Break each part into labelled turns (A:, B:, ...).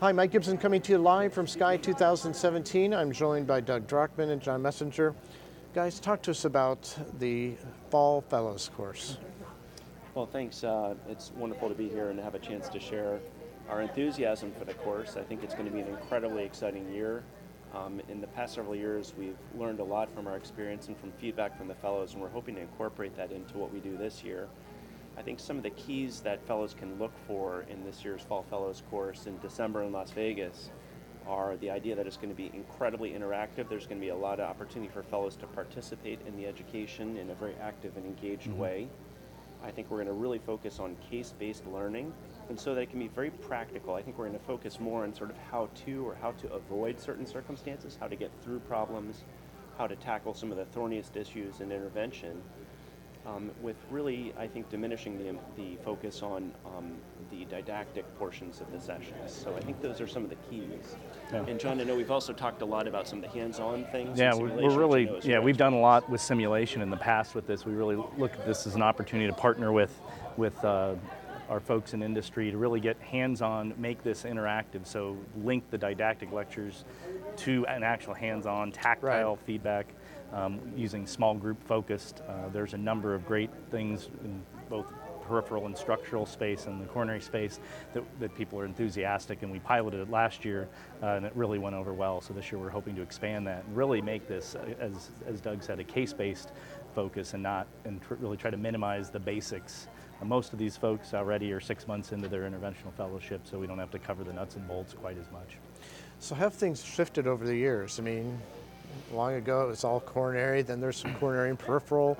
A: Hi, Mike Gibson coming to you live from SCAI 2017. I'm joined by Doug Drachman and John Messenger. Guys, talk to us about the Fall Fellows course.
B: Well, thanks. Uh, it's wonderful to be here and have a chance to share our enthusiasm for the course. I think it's going to be an incredibly exciting year. Um, in the past several years, we've learned a lot from our experience and from feedback from the fellows, and we're hoping to incorporate that into what we do this year. I think some of the keys that fellows can look for in this year's Fall Fellows course in December in Las Vegas are the idea that it's going to be incredibly interactive. There's going to be a lot of opportunity for fellows to participate in the education in a very active and engaged mm-hmm. way. I think we're going to really focus on case-based learning, and so that it can be very practical. I think we're going to focus more on sort of how to or how to avoid certain circumstances, how to get through problems, how to tackle some of the thorniest issues in intervention, um, with really, I think, diminishing the, the focus on um, the didactic portions of the sessions. So I think those are some of the keys. Yeah. And John, I know we've also talked a lot about some of the hands-on things.
C: Yeah, we're really, yeah, we've done a lot with simulation in the past with this. We really look at this as an opportunity to partner with, with uh, our folks in industry to really get hands-on, make this interactive. So link the didactic lectures to an actual hands-on tactile right. feedback um, using small group focused. Uh, there's a number of great things in both peripheral and structural space and the coronary space that, that people are enthusiastic and we piloted it last year uh, and it really went over well so this year we're hoping to expand that and really make this uh, as, as Doug said a case-based focus and not and tr- really try to minimize the basics most of these folks already are six months into their interventional fellowship so we don't have to cover the nuts and bolts quite as much
A: so have things shifted over the years I mean long ago it was all coronary, then there's some coronary and peripheral.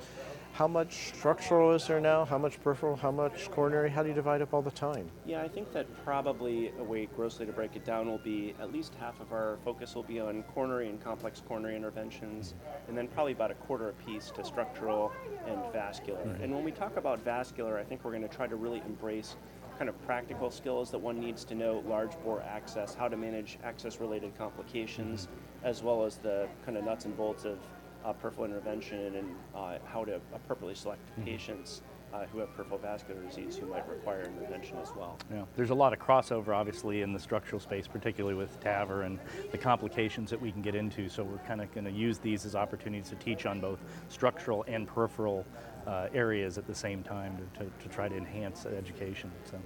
A: How much structural is there now? How much peripheral? How much coronary? How do you divide up all the time?
B: Yeah, I think that probably a way grossly to break it down will be at least half of our focus will be on coronary and complex coronary interventions, and then probably about a quarter apiece to structural and vascular. Mm-hmm. And when we talk about vascular, I think we're going to try to really embrace kind of practical skills that one needs to know large bore access, how to manage access related complications, mm-hmm. as well as the kind of nuts and bolts of uh, peripheral intervention and uh, how to appropriately select mm-hmm. patients. Uh, who have peripheral vascular disease who might require intervention as well.
C: Yeah, there's a lot of crossover, obviously, in the structural space, particularly with TAVR and the complications that we can get into. So we're kind of going to use these as opportunities to teach on both structural and peripheral uh, areas at the same time to, to, to try to enhance education. So.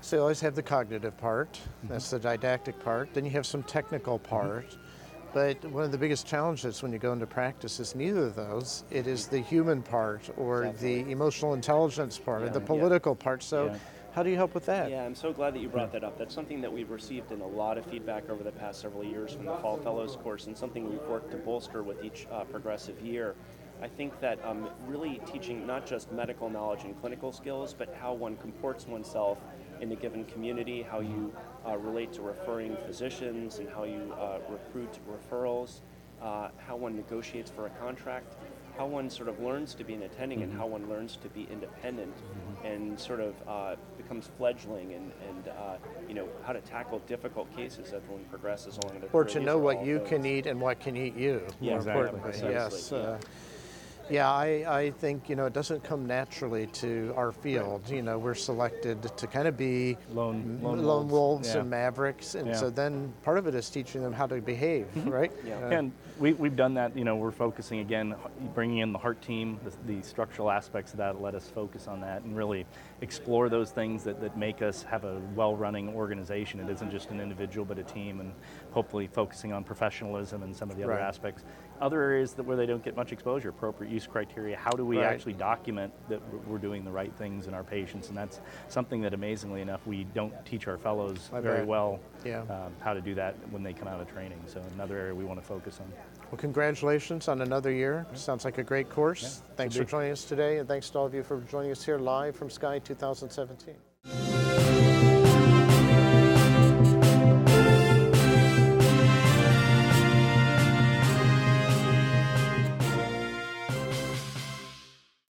A: So you always have the cognitive part, mm-hmm. that's the didactic part. Then you have some technical mm-hmm. part. But one of the biggest challenges when you go into practice is neither of those. It is the human part or exactly. the emotional intelligence part yeah, or the political yeah. part. So yeah. how do you help with that?
B: Yeah, I'm so glad that you brought that up. That's something that we've received in a lot of feedback over the past several years from the Fall Fellows course and something we've worked to bolster with each uh, progressive year. I think that um, really teaching not just medical knowledge and clinical skills, but how one comports oneself in a given community, how you uh, relate to referring physicians, and how you uh, recruit referrals, uh, how one negotiates for a contract, how one sort of learns to be an attending, mm-hmm. and how one learns to be independent, mm-hmm. and sort of uh, becomes fledgling, and, and uh, you know how to tackle difficult cases as one progresses along the.
A: Or to know what you those. can eat and what can eat you.
B: Yeah,
A: more
B: exactly.
A: importantly, yes. Yeah. Yeah, I, I think you know it doesn't come naturally to our field. You know, we're selected to kind of be
C: lone lone,
A: lone wolves, wolves yeah. and mavericks, and yeah. so then part of it is teaching them how to behave, mm-hmm. right?
C: Yeah. Uh, and we, we've done that. You know, we're focusing again, bringing in the heart team, the, the, structural aspects of that let us focus on that and really explore those things that, that make us have a well-running organization. It isn't just an individual, but a team, and hopefully focusing on professionalism and some of the other right. aspects. Other areas that where they don't get much exposure, appropriate use criteria. How do we right. actually document that we're doing the right things in our patients? And that's something that amazingly enough we don't teach our fellows I very bet. well yeah. um, how to do that when they come out of training. So another area we want to focus on.
A: Well, congratulations on another year. Sounds like a great course. Yeah, thanks for joining us today, and thanks to all of you for joining us here live from SCAI 2017.